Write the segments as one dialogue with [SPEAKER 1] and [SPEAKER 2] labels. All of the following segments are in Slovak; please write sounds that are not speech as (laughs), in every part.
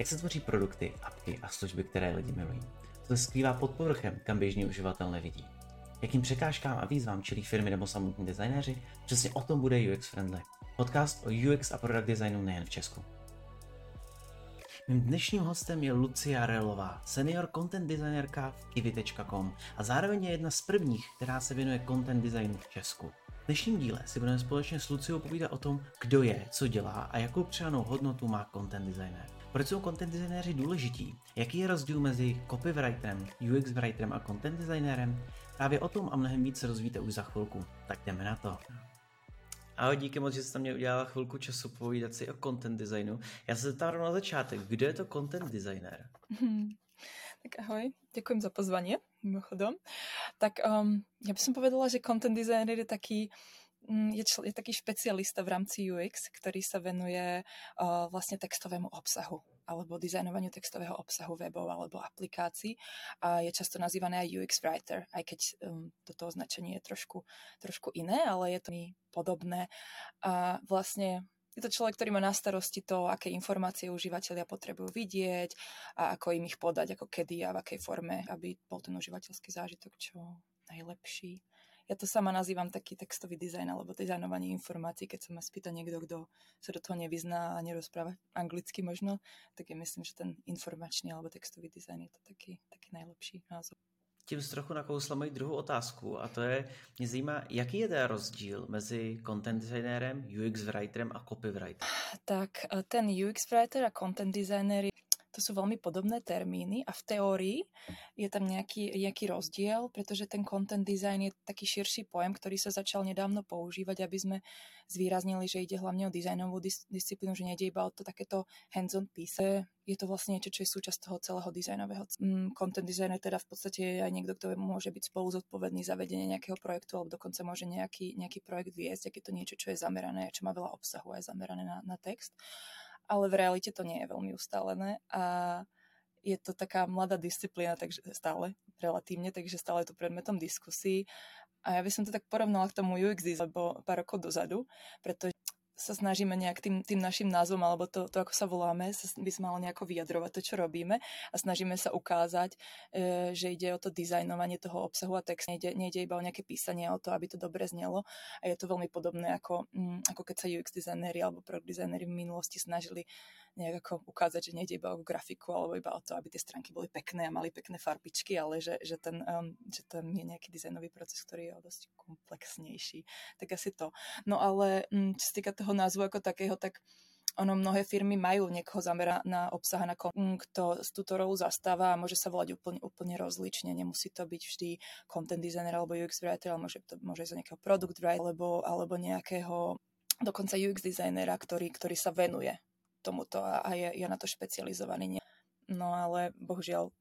[SPEAKER 1] jak se tvoří produkty, apky a služby, které lidi milují. Co se skrývá pod povrchem, kam běžný uživatel nevidí. Jakým překážkám a výzvám čelí firmy nebo samotní designéři, přesně o tom bude UX Friendly. Podcast o UX a product designu nejen v Česku. Mým dnešním hostem je Lucia Relová, senior content designerka v kiwi.com a zároveň je jedna z prvních, která se věnuje content designu v Česku. V dnešním díle si budeme společně s Luciou povídat o tom, kdo je, co dělá a jakou přidanou hodnotu má content designer. Proč jsou content designéři důležití? Jaký je rozdíl mezi copywriterem, UX writerem a content designerem? Právě o tom a mnohem víc se rozvíte už za chvilku. Tak jdeme na to. Ahoj, díky moc, že jste mě udělala chvilku času povídat si o content designu. Já se zeptám na začátek, kdo je to content designer?
[SPEAKER 2] Hmm. Tak ahoj, ďakujem za pozvanie, mimochodom. Tak um, ja by som povedala, že content designer je taký je, čl- je taký špecialista v rámci UX, ktorý sa venuje uh, vlastne textovému obsahu alebo dizajnovaniu textového obsahu webov alebo aplikácií a je často nazývaný aj UX writer, aj keď um, toto označenie je trošku, trošku iné, ale je to mi podobné. A vlastne je to človek, ktorý má na starosti to, aké informácie užívateľia potrebujú vidieť a ako im ich podať, ako kedy a v akej forme, aby bol ten užívateľský zážitok čo najlepší ja to sama nazývam taký textový dizajn alebo dizajnovanie informácií, keď sa ma spýta niekto, kto sa do toho nevyzná a nerozpráva anglicky možno, tak ja myslím, že ten informačný alebo textový dizajn je to taký, taký najlepší názov.
[SPEAKER 1] Tím trochu nakousla moji druhou otázku a to je, mě zajímá, jaký je ten rozdíl mezi content designérem, UX writerem a copywriterem?
[SPEAKER 2] Tak ten UX writer a content designer to sú veľmi podobné termíny a v teórii je tam nejaký, nejaký rozdiel, pretože ten content design je taký širší pojem, ktorý sa začal nedávno používať, aby sme zvýraznili, že ide hlavne o dizajnovú dis- disciplínu, že nejde iba o to takéto hands-on píse. Je to vlastne niečo, čo je súčasť toho celého dizajnového. Mm, content designer teda v podstate aj niekto, kto môže byť spolu zodpovedný za vedenie nejakého projektu alebo dokonca môže nejaký, nejaký projekt viesť, ak je to niečo, čo je zamerané čo má veľa obsahu a je zamerané na, na text ale v realite to nie je veľmi ustálené a je to taká mladá disciplína, takže stále relatívne, takže stále je to predmetom diskusí. A ja by som to tak porovnala k tomu UX lebo pár rokov dozadu, pretože sa snažíme nejak tým, tým našim názvom alebo to, to, ako sa voláme, sa by sme mali nejako vyjadrovať to, čo robíme a snažíme sa ukázať, e, že ide o to dizajnovanie toho obsahu a text. Nejde, nejde iba o nejaké písanie, o to, aby to dobre znelo a je to veľmi podobné ako, mm, ako keď sa UX dizajnéri alebo product dizajnéri v minulosti snažili nejak ako ukázať, že nejde iba o grafiku alebo iba o to, aby tie stránky boli pekné a mali pekné farbičky, ale že, že, ten, um, že tam je nejaký dizajnový proces, ktorý je dosť komplexnejší. Tak asi to. No ale um, čo sa týka toho názvu ako takého, tak ono mnohé firmy majú niekoho zamera na obsah, na kom, kto túto rolu zastáva a môže sa volať úplne, úplne rozlične. Nemusí to byť vždy content designer alebo UX writer, ale môže to môže ísť nejakého product writer alebo, alebo nejakého dokonca UX designera, ktorý, ktorý sa venuje tomuto a, a je, je na to špecializovaný. No ale bohužiaľ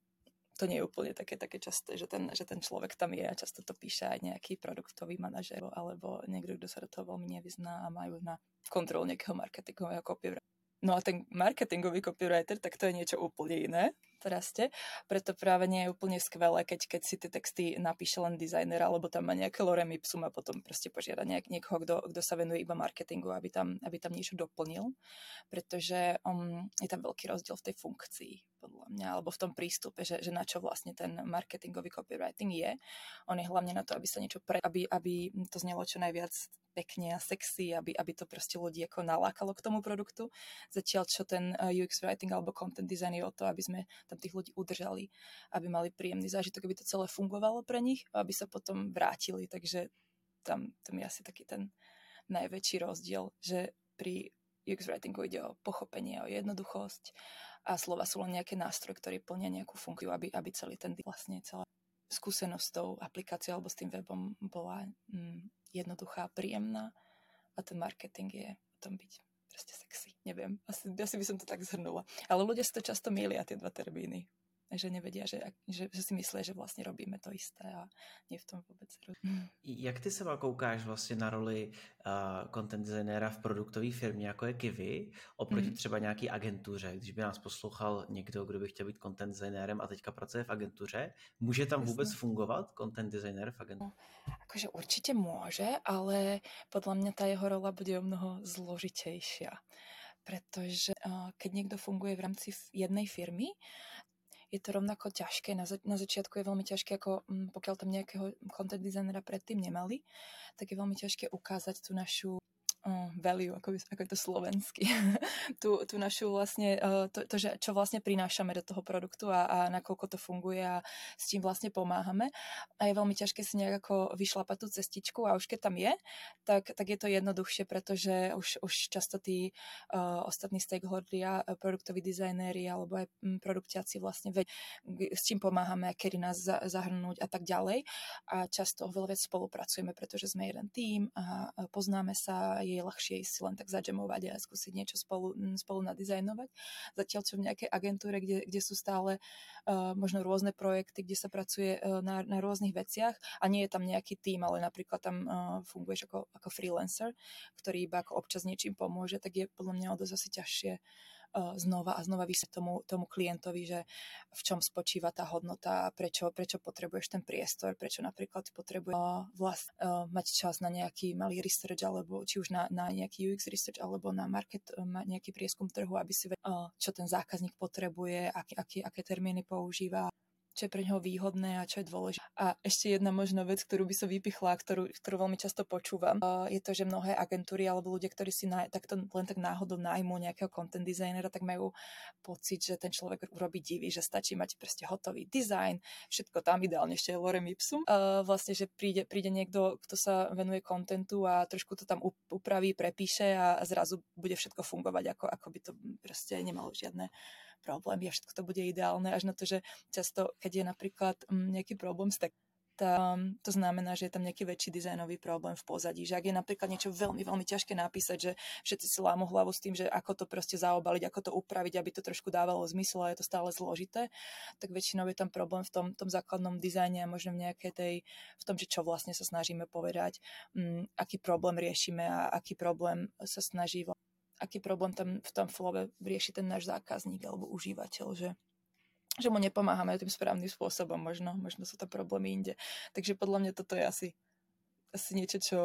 [SPEAKER 2] to nie je úplne také, také časté, že ten, že ten človek tam je a často to píše aj nejaký produktový manažer alebo niekto, kto sa do toho veľmi nevyzná a majú na kontrolu nejakého marketingového copywritera. No a ten marketingový copywriter, tak to je niečo úplne iné raste, preto práve nie je úplne skvelé, keď, keď si tie texty napíše len dizajner, alebo tam má nejaké lorem ipsum a potom proste požiada nejak, niekoho, kto, kto sa venuje iba marketingu, aby tam, aby tam niečo doplnil, pretože um, je tam veľký rozdiel v tej funkcii, podľa mňa, alebo v tom prístupe, že, že na čo vlastne ten marketingový copywriting je. On je hlavne na to, aby sa niečo pre, aby, aby to znelo čo najviac pekne a sexy, aby, aby to proste ľudí ako nalákalo k tomu produktu. Zatiaľ, čo ten uh, UX writing alebo content design je o to, aby sme tam tých ľudí udržali, aby mali príjemný zážitok, aby to celé fungovalo pre nich a aby sa potom vrátili. Takže tam, tam je asi taký ten najväčší rozdiel, že pri UX writingu ide o pochopenie, o jednoduchosť a slova sú len nejaké nástroje, ktoré plnia nejakú funkciu, aby, aby celý ten vlastne celá skúsenosť s tou aplikáciou alebo s tým webom bola mm, jednoduchá, príjemná a ten marketing je o tom byť proste sexy. Neviem, asi, asi by som to tak zhrnula. Ale ľudia si to často mýlia, tie dva termíny že nevedia, že, že, že si myslia, že vlastně robíme to isté a nie v tom vůbec.
[SPEAKER 1] Jak ty seba koukáš vlastně na roli uh, content designéra v produktové firmě, jako je Kiwi, oproti mm. třeba nějaký agentuře? Když by nás poslouchal někdo, kdo by chtěl být content designérem a teďka pracuje v agentuře, může tam vůbec Jasne. fungovat content designer v agentuře?
[SPEAKER 2] No, akože určitě může, ale podle mě ta jeho rola bude o mnoho zložitejšia pretože keď niekto funguje v rámci jednej firmy, je to rovnako ťažké. Na, za- na začiatku je veľmi ťažké, ako um, pokiaľ tam nejakého content designera predtým nemali, tak je veľmi ťažké ukázať tú našu value, ako, ako je to slovensky, (laughs) tú, tú našu vlastne, uh, to, to že, čo vlastne prinášame do toho produktu a, a nakoľko to funguje a s tým vlastne pomáhame. A je veľmi ťažké si nejak ako vyšlapať tú cestičku a už keď tam je, tak, tak je to jednoduchšie, pretože už, už často tí uh, ostatní stakeholderia, produktoví dizajnéri alebo aj produktiaci vlastne veď, s čím pomáhame, kedy nás za, zahrnúť a tak ďalej. A často veľa viac spolupracujeme, pretože sme jeden tým a poznáme sa, je ľahšie si len tak zadžemovať a skúsiť niečo spolu, spolu nadizajnovať. Zatiaľ, čo v nejakej agentúre, kde, kde sú stále uh, možno rôzne projekty, kde sa pracuje uh, na, na rôznych veciach a nie je tam nejaký tým, ale napríklad tam uh, funguješ ako, ako freelancer, ktorý iba ako občas niečím pomôže, tak je podľa mňa o dosť asi ťažšie znova a znova vysvetliť tomu, tomu klientovi, že v čom spočíva tá hodnota, prečo, prečo potrebuješ ten priestor, prečo napríklad potrebuje vlast, mať čas na nejaký malý research, alebo či už na, na nejaký UX research, alebo na market, nejaký prieskum trhu, aby si vedel, čo ten zákazník potrebuje, aké, aké, aké termíny používa čo je pre neho výhodné a čo je dôležité. A ešte jedna možná vec, ktorú by som vypichla, ktorú, ktorú veľmi často počúvam, je to, že mnohé agentúry alebo ľudia, ktorí si na, takto len tak náhodou nájmu nejakého content designera, tak majú pocit, že ten človek urobí divy, že stačí mať proste hotový dizajn, všetko tam ideálne ešte je lorem ipsum. Vlastne, že príde, príde niekto, kto sa venuje kontentu a trošku to tam upraví, prepíše a zrazu bude všetko fungovať, ako, ako by to proste nemalo žiadne problémy a všetko to bude ideálne, až na to, že často, keď je napríklad mm, nejaký problém s tak to znamená, že je tam nejaký väčší dizajnový problém v pozadí. Že ak je napríklad niečo veľmi, veľmi ťažké napísať, že všetci si lámu hlavu s tým, že ako to proste zaobaliť, ako to upraviť, aby to trošku dávalo zmysel a je to stále zložité, tak väčšinou je tam problém v tom, tom základnom dizajne a možno v nejakej tej, v tom, že čo vlastne sa snažíme povedať, m, mm, aký problém riešime a aký problém sa snaží aký problém tam v tom flowe rieši ten náš zákazník alebo užívateľ, že že mu nepomáhame tým správnym spôsobom, možno, možno sú to problémy inde. Takže podľa mňa toto je asi, asi niečo, čo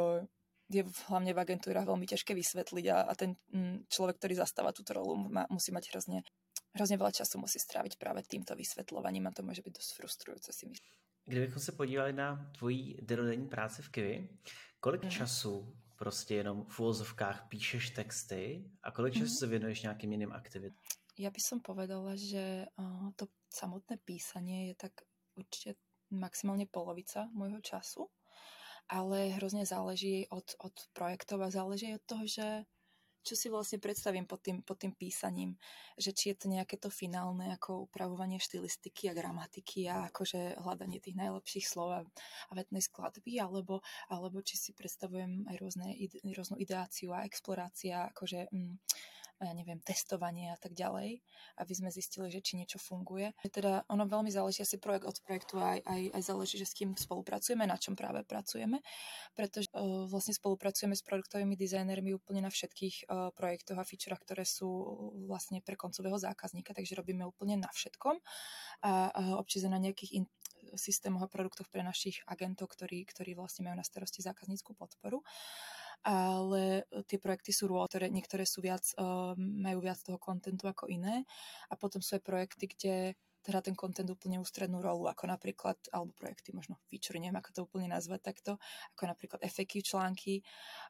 [SPEAKER 2] je hlavne v agentúrach veľmi ťažké vysvetliť a, a ten mm, človek, ktorý zastáva túto rolu, má, musí mať hrozne, hrozne veľa času musí stráviť práve týmto vysvetľovaním a to môže byť dosť frustrujúce si myslím.
[SPEAKER 1] Kdybychom se podívali na tvojí denodenní práci v Kiwi, kolik mm. času prostě jenom v úvozovkách píšeš texty a kolik času mm-hmm. se věnuješ nějakým jiným aktivitám?
[SPEAKER 2] Ja by som povedala, že to samotné písanie je tak určite maximálne polovica môjho času, ale hrozne záleží od, od projektov a záleží od toho, že čo si vlastne predstavím pod tým, pod tým písaním, že či je to nejaké to finálne ako upravovanie štilistiky a gramatiky a akože hľadanie tých najlepších slov a, a vetnej skladby, alebo, alebo či si predstavujem aj rôzne, rôznu ideáciu a explorácia, akože mm, ja neviem, testovanie a tak ďalej, aby sme zistili, že či niečo funguje. Teda ono veľmi záleží asi projekt od projektu aj, aj, aj záleží, že s kým spolupracujeme, na čom práve pracujeme, pretože uh, vlastne spolupracujeme s produktovými dizajnermi úplne na všetkých uh, projektoch a featurech, ktoré sú vlastne pre koncového zákazníka, takže robíme úplne na všetkom a, a občas na nejakých in- systémoch a produktoch pre našich agentov, ktorí, ktorí vlastne majú na starosti zákazníckú podporu ale e, tie projekty sú rôzne, niektoré sú viac, e, majú viac toho kontentu ako iné a potom sú aj projekty, kde teda ten kontent úplne ústrednú rolu, ako napríklad, alebo projekty, možno feature, neviem ako to úplne nazvať takto, ako napríklad FAQ články,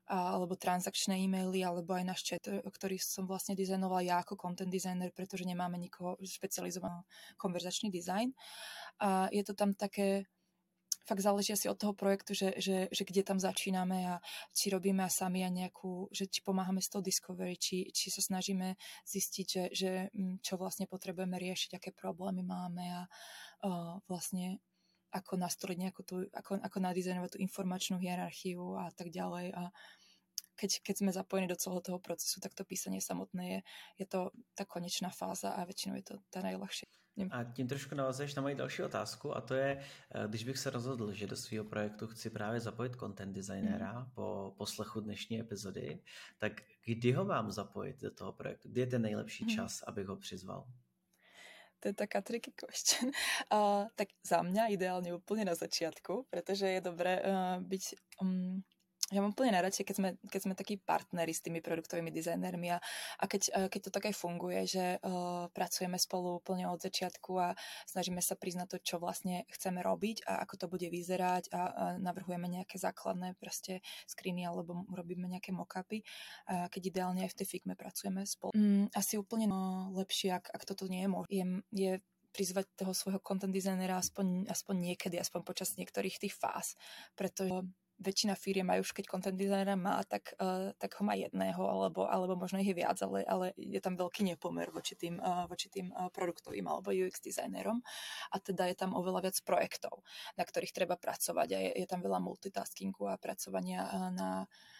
[SPEAKER 2] alebo transakčné e-maily, alebo aj náš chat, e, ktorý som vlastne dizajnovala ja ako content designer, pretože nemáme nikoho špecializovaného konverzačný dizajn. A je to tam také, fakt záleží asi od toho projektu, že, že, že kde tam začíname a či robíme sami a nejakú, že či pomáhame s tou discovery, či, či sa snažíme zistiť, že, že mm, čo vlastne potrebujeme riešiť, aké problémy máme a uh, vlastne ako nastoliť nejakú tú, ako, ako nadizajnovať tú informačnú hierarchiu a tak ďalej a keď, keď sme zapojení do celého toho procesu, tak to písanie samotné je, je to tá konečná fáza a väčšinou je to tá najľahšia.
[SPEAKER 1] A tím trošku navazuješ na moji další otázku a to je, eh, když bych se rozhodl, že do svého projektu chci právě zapojit content designera mm. po poslechu dnešní epizody, tak kdy ho mám zapojit do toho projektu? Kdy je ten nejlepší mm. čas, abych ho přizval?
[SPEAKER 2] To je taká tricky question. Uh, tak za mňa ideálne úplne na začiatku, pretože je dobré uh, byť um, ja mám úplne najradšej, keď sme, keď sme takí partneri s tými produktovými dizajnermi a, a keď, uh, keď to tak aj funguje, že uh, pracujeme spolu úplne od začiatku a snažíme sa priznať to, čo vlastne chceme robiť a ako to bude vyzerať a, a navrhujeme nejaké základné proste screeny alebo robíme nejaké mockupy, uh, keď ideálne aj v tej figme pracujeme spolu. Mm, asi úplne no, lepšie, ak, ak toto nie je možné. Je, je prizvať toho svojho content designera aspoň, aspoň niekedy, aspoň počas niektorých tých fáz, pretože väčšina firiem aj už keď content designera má, tak, uh, tak ho má jedného, alebo, alebo možno ich je viac, ale, ale je tam veľký nepomer voči tým, uh, voči tým uh, produktovým alebo UX designerom a teda je tam oveľa viac projektov, na ktorých treba pracovať a je, je tam veľa multitaskingu a pracovania uh, na,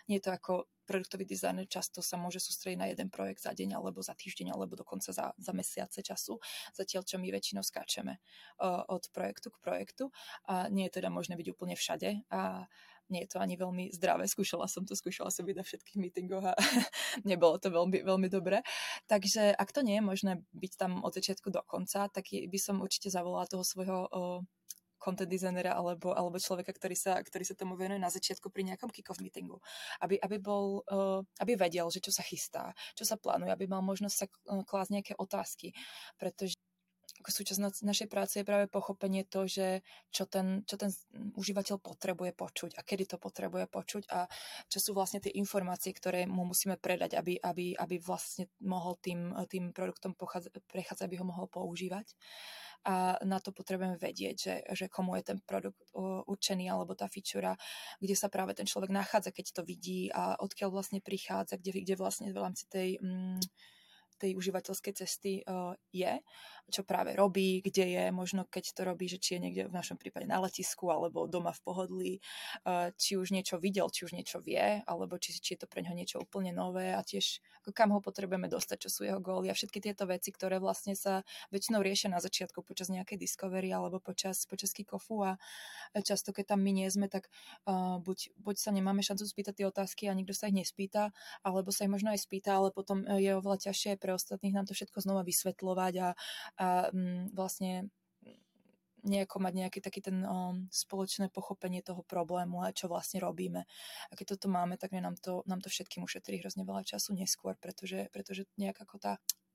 [SPEAKER 2] nie je to ako produktový dizajner často sa môže sústrediť na jeden projekt za deň alebo za týždeň alebo dokonca za, za mesiace času, zatiaľ čo my väčšinou skáčeme uh, od projektu k projektu a nie je teda možné byť úplne všade a nie je to ani veľmi zdravé. Skúšala som to, skúšala som byť na všetkých meetingoch a (laughs) nebolo to veľmi, veľmi dobré. Takže ak to nie je možné byť tam od začiatku do konca, tak by som určite zavolala toho svojho uh, content designera alebo, alebo človeka, ktorý sa, ktorý sa tomu venuje na začiatku pri nejakom kick-off meetingu. Aby, aby, bol, uh, aby vedel, že čo sa chystá, čo sa plánuje, aby mal možnosť sa uh, klásť nejaké otázky. Pretože súčasť našej práce je práve pochopenie to, že čo ten, čo ten užívateľ potrebuje počuť a kedy to potrebuje počuť a čo sú vlastne tie informácie, ktoré mu musíme predať, aby, aby, aby vlastne mohol tým, tým produktom prechádzať, aby ho mohol používať. A na to potrebujeme vedieť, že, že komu je ten produkt určený alebo tá fičura, kde sa práve ten človek nachádza, keď to vidí a odkiaľ vlastne prichádza, kde, kde vlastne v rámci tej, mm, tej užívateľskej cesty uh, je čo práve robí, kde je, možno keď to robí, že či je niekde v našom prípade na letisku alebo doma v pohodlí, eh, či už niečo videl, či už niečo vie, alebo či, či je to pre neho niečo úplne nové a tiež kam ho potrebujeme dostať, čo sú jeho góly a všetky tieto veci, ktoré vlastne sa väčšinou riešia na začiatku počas nejakej discovery alebo počas, počas kick-offu a často keď tam my nie sme, tak uh, buď, buď sa nemáme šancu spýtať tie otázky a nikto sa ich nespýta, alebo sa ich možno aj spýta, ale potom je oveľa ťažšie aj ostatných nám to všetko znova vysvetľovať a, a mm, vlastne nejako mať nejaký taký ten um, spoločné pochopenie toho problému a čo vlastne robíme. A keď toto máme, tak nám to, nám to všetkým ušetrí hrozne veľa času neskôr, pretože, pretože nejak ako tá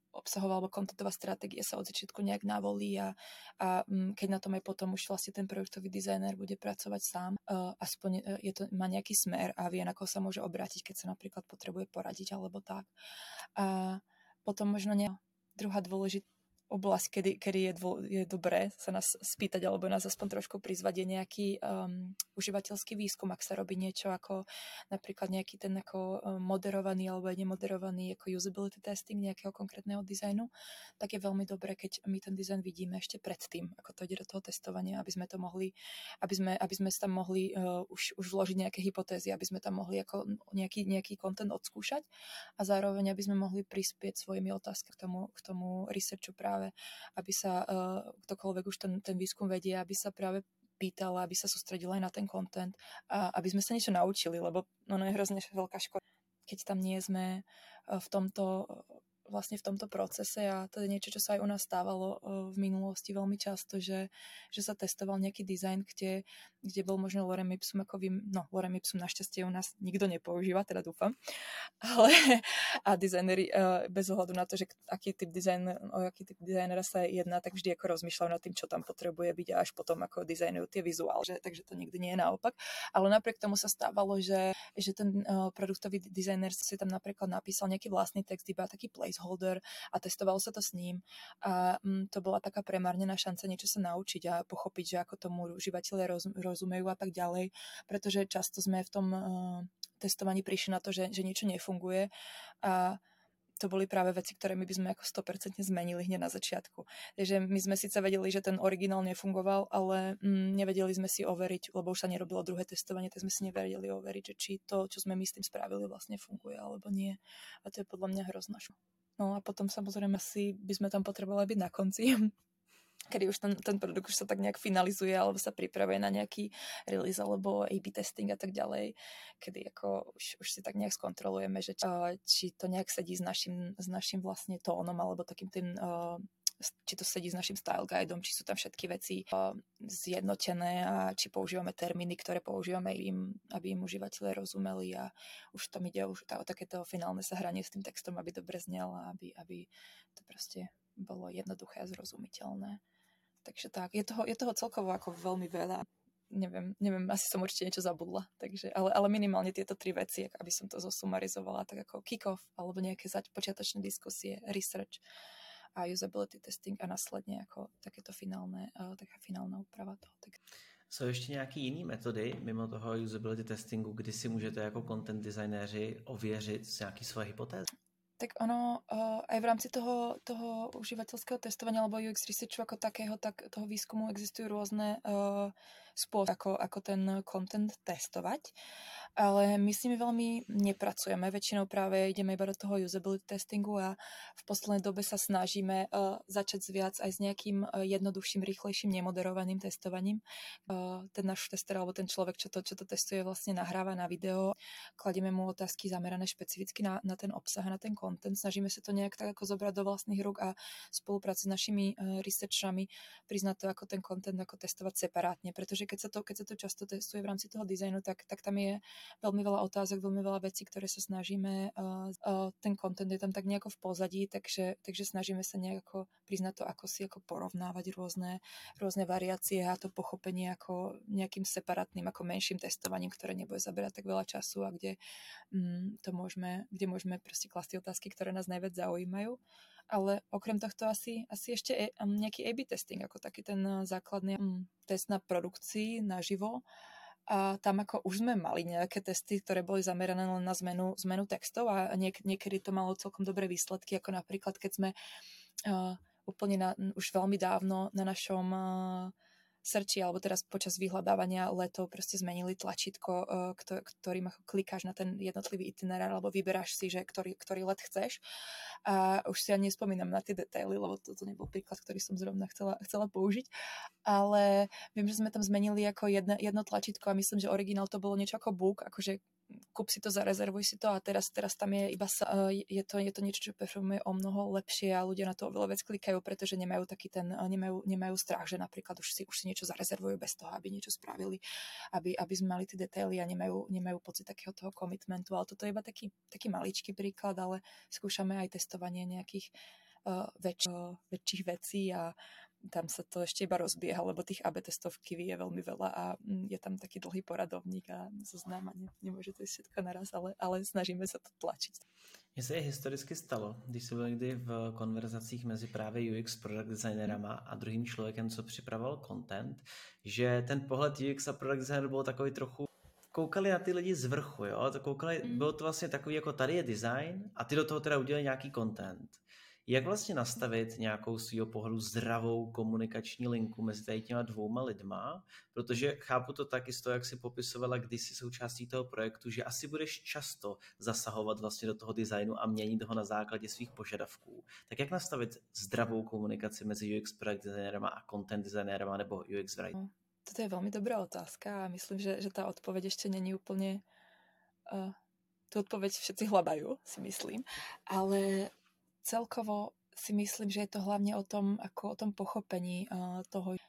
[SPEAKER 2] obsahová alebo kontentová stratégia sa od začiatku nejak navolí a, a um, keď na tom aj potom už vlastne ten projektový dizajner bude pracovať sám, uh, aspoň uh, je to, má nejaký smer a vie, na koho sa môže obrátiť, keď sa napríklad potrebuje poradiť alebo tak. A potom možno ne, druhá dôležitá oblasť, kedy, kedy je, dvo, je dobré sa nás spýtať alebo nás aspoň trošku prizvať je nejaký um, užívateľský výskum, ak sa robí niečo ako napríklad nejaký ten ako um, moderovaný alebo aj nemoderovaný ako usability testing nejakého konkrétneho dizajnu, tak je veľmi dobré, keď my ten dizajn vidíme ešte predtým, ako to ide do toho testovania, aby sme to mohli, aby sme, aby sme tam mohli uh, už, už vložiť nejaké hypotézy, aby sme tam mohli ako nejaký, nejaký content odskúšať a zároveň aby sme mohli prispieť svojimi otázkami k tomu, k tomu researchu práve práve, aby sa uh, ktokoľvek už ten, ten výskum vedie, aby sa práve pýtala, aby sa sústredila aj na ten content a aby sme sa niečo naučili, lebo ono je hrozne veľká škoda, keď tam nie sme v tomto vlastne v tomto procese a to je niečo, čo sa aj u nás stávalo v minulosti veľmi často, že, že sa testoval nejaký dizajn, kde, kde bol možno lorem ipsum ako vy, no lorem ipsum našťastie u nás nikto nepoužíva, teda dúfam, (laughs) ale a dizajneri bez ohľadu na to, že aký typ dizajn, o aký typ dizajnera sa jedná, tak vždy ako rozmýšľajú nad tým, čo tam potrebuje byť a až potom ako dizajnujú tie vizuál, že, takže to nikdy nie je naopak. Ale napriek tomu sa stávalo, že, že ten uh, produktový dizajner si tam napríklad napísal nejaký vlastný text, iba taký place placeholder a testovalo sa to s ním. A mm, to bola taká premárnená šanca niečo sa naučiť a pochopiť, že ako tomu užívateľe roz, rozumejú a tak ďalej, pretože často sme v tom uh, testovaní prišli na to, že, že niečo nefunguje a to boli práve veci, ktoré my by sme ako 100% zmenili hneď na začiatku. Takže my sme síce vedeli, že ten originál nefungoval, ale mm, nevedeli sme si overiť, lebo už sa nerobilo druhé testovanie, tak sme si nevedeli overiť, že či to, čo sme my s tým spravili, vlastne funguje alebo nie. A to je podľa mňa hrozná. No a potom samozrejme asi by sme tam potrebovali byť na konci, (laughs) kedy už ten, ten produkt už sa tak nejak finalizuje alebo sa pripravuje na nejaký release alebo A-B testing a tak ďalej, kedy ako už, už si tak nejak skontrolujeme, že či, či to nejak sedí s našim, s našim vlastne tónom alebo takým tým uh, či to sedí s našim style guideom, či sú tam všetky veci uh, zjednotené a či používame termíny, ktoré používame im, aby im užívateľe rozumeli a už tam ide už o takéto finálne sa hranie s tým textom, aby dobre znel a aby, aby to proste bolo jednoduché a zrozumiteľné. Takže tak, je toho, je toho celkovo ako veľmi veľa neviem, neviem, asi som určite niečo zabudla, takže, ale, ale minimálne tieto tri veci, aby som to zosumarizovala, tak ako kick-off, alebo nejaké zač- počiatočné diskusie, research a usability testing a následne ako takéto finálne, uh, taká finálna úprava toho textu.
[SPEAKER 1] Jsou ještě nějaké jiné metody mimo toho usability testingu, kdy si můžete jako content designéři ověřit nějaké svoje hypotézy?
[SPEAKER 2] Tak ono uh, aj v rámci toho, toho užívateľského testovania alebo UX researchu ako takého, tak toho výskumu existujú rôzne uh, spôsoby, ako, ako ten content testovať. Ale my s nimi veľmi nepracujeme. Väčšinou práve ideme iba do toho usability testingu a v poslednej dobe sa snažíme uh, začať viac aj s nejakým uh, jednoduchším, rýchlejším, nemoderovaným testovaním. Uh, ten náš tester alebo ten človek, čo to, čo to testuje, vlastne nahráva na video. Kladieme mu otázky zamerané špecificky na, na ten obsah, na ten content. Snažíme sa to nejak tak ako zobrať do vlastných rúk a spolupráci s našimi uh, researchami priznať to ako ten content, ako testovať separátne. Pretože keď sa to, keď sa to často testuje v rámci toho dizajnu, tak, tak tam je veľmi veľa otázok, veľmi veľa vecí, ktoré sa snažíme, uh, uh, ten content je tam tak nejako v pozadí, takže, takže snažíme sa nejako priznať to, ako si ako porovnávať rôzne, rôzne variácie a to pochopenie ako nejakým separátnym, ako menším testovaním, ktoré nebude zaberať tak veľa času a kde um, to môžeme, kde môžeme proste klasť otázky, ktoré nás najviac zaujímajú. Ale okrem tohto asi, asi ešte e, nejaký A-B testing, ako taký ten základný um, test na produkcii naživo a tam ako už sme mali nejaké testy, ktoré boli zamerané len na zmenu, zmenu textov a niek- niekedy to malo celkom dobré výsledky, ako napríklad keď sme uh, úplne na, už veľmi dávno na našom uh, searchi alebo teraz počas vyhľadávania letov proste zmenili tlačítko, uh, ktorým ako klikáš na ten jednotlivý itinerár alebo vyberáš si, že ktorý, ktorý let chceš. A už si ja nespomínam na tie detaily, lebo toto nebol príklad, ktorý som zrovna chcela, chcela použiť. Ale viem, že sme tam zmenili ako jedno, jedno tlačítko a myslím, že originál to bolo niečo ako book, akože kúp si to, zarezervuj si to a teraz, teraz tam je iba sa, e, je, to, je to niečo, čo performuje o mnoho lepšie a ľudia na to oveľa viac klikajú, pretože nemajú taký ten, e, nemajú, nemajú strach, že napríklad už si, už si niečo zarezervujú bez toho, aby niečo spravili, aby, aby sme mali tie detaily a nemajú, nemajú pocit takého toho komitmentu, ale toto je iba taký, taký maličký príklad, ale skúšame aj testovanie nejakých uh, väč, uh, väčších vecí a tam sa to ešte iba rozbieha, lebo tých AB testov v Kiwi je veľmi veľa a mm, je tam taký dlhý poradovník a zoznám a ne, nemôže to ísť všetko naraz, ale, ale snažíme sa to tlačiť.
[SPEAKER 1] Mně se historicky stalo, když jsem byl někdy v konverzacích mezi právě UX product designerama a druhým člověkem, co připravoval content, že ten pohled UX a product designer byl takový trochu koukali na ty lidi z vrchu, jo? To koukali, mm. bylo to vlastně takový, jako tady je design a ty do toho teda udělali nějaký content. Jak vlastně nastavit nějakou svýho pohledu zdravou komunikační linku mezi tady těma dvouma lidma, protože chápu to taky z toho, jak si popisovala kdysi součástí toho projektu, že asi budeš často zasahovat vlastně do toho designu a měnit ho na základě svých požadavků. Tak jak nastavit zdravou komunikaci mezi UX projekt designérama a content designérama nebo UX writer? No,
[SPEAKER 2] toto je velmi dobrá otázka a myslím, že, že ta odpověď ještě není úplně uh, tu odpoveď všetci hľadajú, si myslím. Ale celkovo si myslím, že je to hlavne o tom, ako o tom pochopení uh, toho,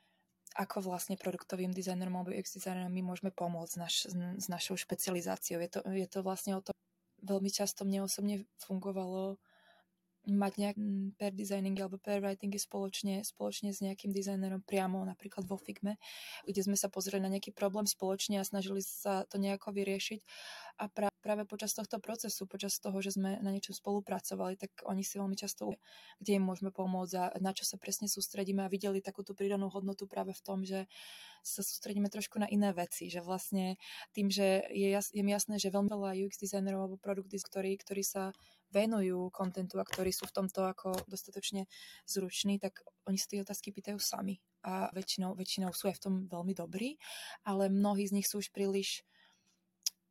[SPEAKER 2] ako vlastne produktovým dizajnerom alebo UX dizajnerom my môžeme pomôcť naš, s našou špecializáciou. Je to, je to vlastne o tom, veľmi často mne osobne fungovalo mať nejak mm, per designing alebo per writingy spoločne, spoločne s nejakým dizajnerom priamo, napríklad vo Figme, kde sme sa pozreli na nejaký problém spoločne a snažili sa to nejako vyriešiť. A pra, práve počas tohto procesu, počas toho, že sme na niečom spolupracovali, tak oni si veľmi často, kde im môžeme pomôcť a na čo sa presne sústredíme a videli takú tú pridanú hodnotu práve v tom, že sa sústredíme trošku na iné veci, že vlastne tým, že je, jas, je jasné, že veľmi veľa UX dizajnerov alebo produkty, ktorí, ktorí sa venujú kontentu a ktorí sú v tomto ako dostatočne zruční, tak oni si tie otázky pýtajú sami. A väčšinou, väčšinou sú aj v tom veľmi dobrí, ale mnohí z nich sú už príliš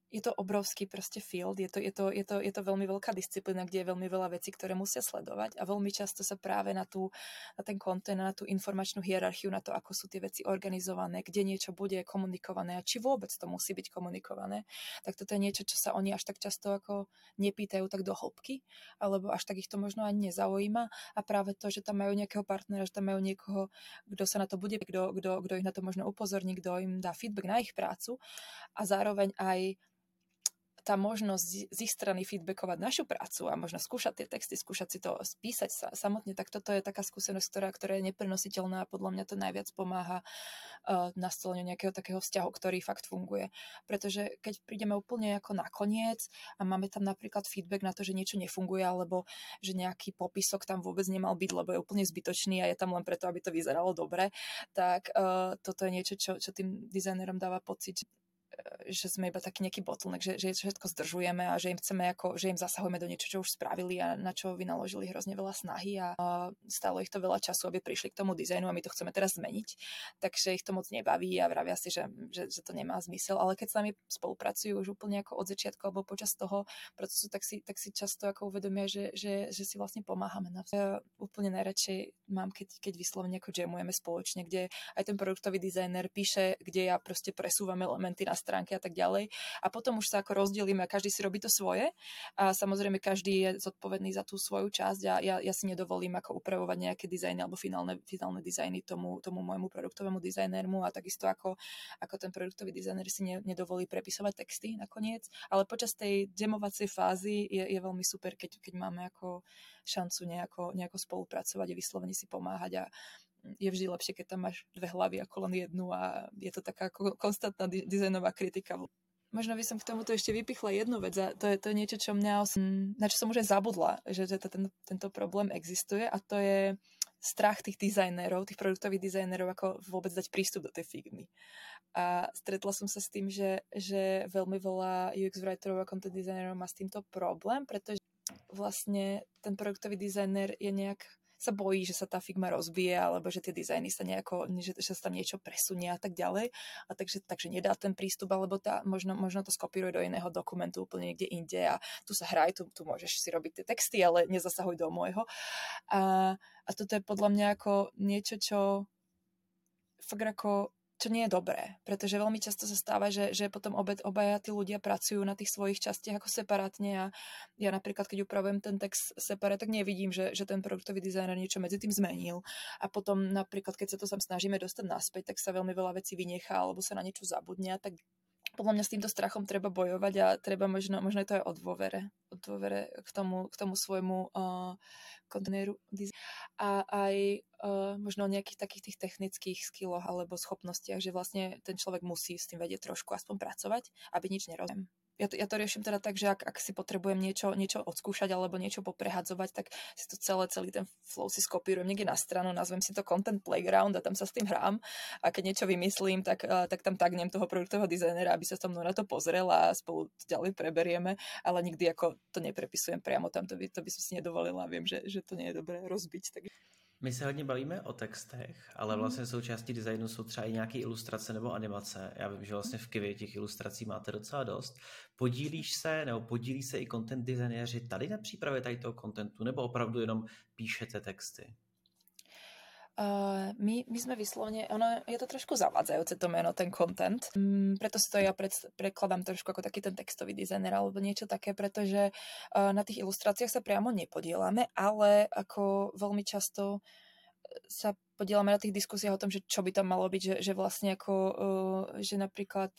[SPEAKER 2] je to obrovský proste field, je to, je, to, je, to, je to veľmi veľká disciplína, kde je veľmi veľa vecí, ktoré musia sledovať a veľmi často sa práve na, tú, na ten kontent, na tú informačnú hierarchiu, na to, ako sú tie veci organizované, kde niečo bude komunikované a či vôbec to musí byť komunikované, tak toto je niečo, čo sa oni až tak často ako nepýtajú tak do hĺbky, alebo až tak ich to možno ani nezaujíma. A práve to, že tam majú nejakého partnera, že tam majú niekoho, kto sa na to bude, kto, ich na to možno upozorní, kto im dá feedback na ich prácu a zároveň aj tá možnosť z ich strany feedbackovať našu prácu a možno skúšať tie texty, skúšať si to spísať sa samotne, tak toto je taká skúsenosť, ktorá, ktorá je neprenositeľná a podľa mňa to najviac pomáha uh, nastoleniu nejakého takého vzťahu, ktorý fakt funguje. Pretože keď prídeme úplne ako nakoniec a máme tam napríklad feedback na to, že niečo nefunguje alebo že nejaký popisok tam vôbec nemal byť, lebo je úplne zbytočný a je tam len preto, aby to vyzeralo dobre, tak uh, toto je niečo, čo, čo tým dizajnerom dáva pocit, že sme iba taký nejaký bottleneck, že, že všetko zdržujeme a že im chceme ako, že im zasahujeme do niečo, čo už spravili a na čo vynaložili hrozne veľa snahy a, stalo ich to veľa času, aby prišli k tomu dizajnu a my to chceme teraz zmeniť. Takže ich to moc nebaví a vravia si, že, že, že to nemá zmysel. Ale keď s nami spolupracujú už úplne ako od začiatku alebo počas toho procesu, tak si, tak si často ako uvedomia, že, že, že si vlastne pomáhame. Ja úplne najradšej mám, keď, keď vyslovene ako jamujeme spoločne, kde aj ten produktový dizajner píše, kde ja proste presúvam elementy na stránke a tak ďalej. A potom už sa ako rozdelíme a každý si robí to svoje. A samozrejme každý je zodpovedný za tú svoju časť a ja, ja si nedovolím ako upravovať nejaké dizajny alebo finálne, finálne dizajny tomu, tomu môjmu produktovému dizajnermu a takisto ako, ako ten produktový dizajner si ne, nedovolí prepisovať texty nakoniec. Ale počas tej demovacej fázy je, je veľmi super, keď, keď máme ako šancu nejako, nejako spolupracovať a vyslovene si pomáhať a je vždy lepšie, keď tam máš dve hlavy ako len jednu a je to taká konstantná dizajnová kritika. Možno by som k tomuto ešte vypichla jednu vec a to je, to niečo, čo mňa, na čo som už aj zabudla, že, že ten, tento problém existuje a to je strach tých dizajnerov, tých produktových dizajnerov, ako vôbec dať prístup do tej figmy. A stretla som sa s tým, že, že veľmi veľa UX writerov a content designerov má s týmto problém, pretože vlastne ten produktový dizajner je nejak sa bojí, že sa tá Figma rozbije, alebo že tie dizajny sa nejako, že, že sa tam niečo presunie a tak ďalej. A takže, takže nedá ten prístup, alebo tá, možno, možno to skopíruje do iného dokumentu úplne niekde inde a tu sa hraj, tu, tu môžeš si robiť tie texty, ale nezasahuj do môjho. A, a toto je podľa mňa ako niečo, čo fakt ako čo nie je dobré, pretože veľmi často sa stáva, že, že potom obe, obaja tí ľudia pracujú na tých svojich častiach ako separátne a ja napríklad, keď upravujem ten text separát, tak nevidím, že, že ten produktový dizajner niečo medzi tým zmenil. A potom napríklad, keď sa to sam snažíme dostať naspäť, tak sa veľmi veľa vecí vynechá alebo sa na niečo zabudne tak podľa mňa s týmto strachom treba bojovať a treba možno, možno je to aj o dôvere, o dôvere k tomu, k tomu svojmu uh, kontajneru a aj uh, možno o nejakých takých tých technických skilloch alebo schopnostiach, že vlastne ten človek musí s tým vedieť trošku aspoň pracovať, aby nič nerozumiem ja to, ja to riešim teda tak, že ak, ak si potrebujem niečo, niečo odskúšať alebo niečo poprehadzovať, tak si to celé, celý ten flow si skopírujem niekde na stranu, nazvem si to content playground a tam sa s tým hrám a keď niečo vymyslím, tak, uh, tak tam tagnem toho produktového dizajnera, aby sa so mnou na to pozrel a spolu ďalej preberieme, ale nikdy ako to neprepisujem priamo tam, to by, to by som si nedovolila, viem, že, že to nie je dobré rozbiť. Tak...
[SPEAKER 1] My se hodně bavíme o textech, ale mhm. vlastně součástí designu jsou třeba i nějaké ilustrace nebo animace. Já vím, že vlastně v Kivě těch ilustrací máte docela dost. Podílíš se nebo podílí se i content designéři tady na přípravě tady toho contentu nebo opravdu jenom píšete texty?
[SPEAKER 2] Uh, my, my sme vyslovene, ono je to trošku zavádzajúce to meno, ten content, um, preto si to ja pred, prekladám trošku ako taký ten textový dizajner alebo niečo také, pretože uh, na tých ilustráciách sa priamo nepodielame, ale ako veľmi často sa podielame na tých diskusiách o tom, že čo by tam malo byť, že, že vlastne ako, uh, že napríklad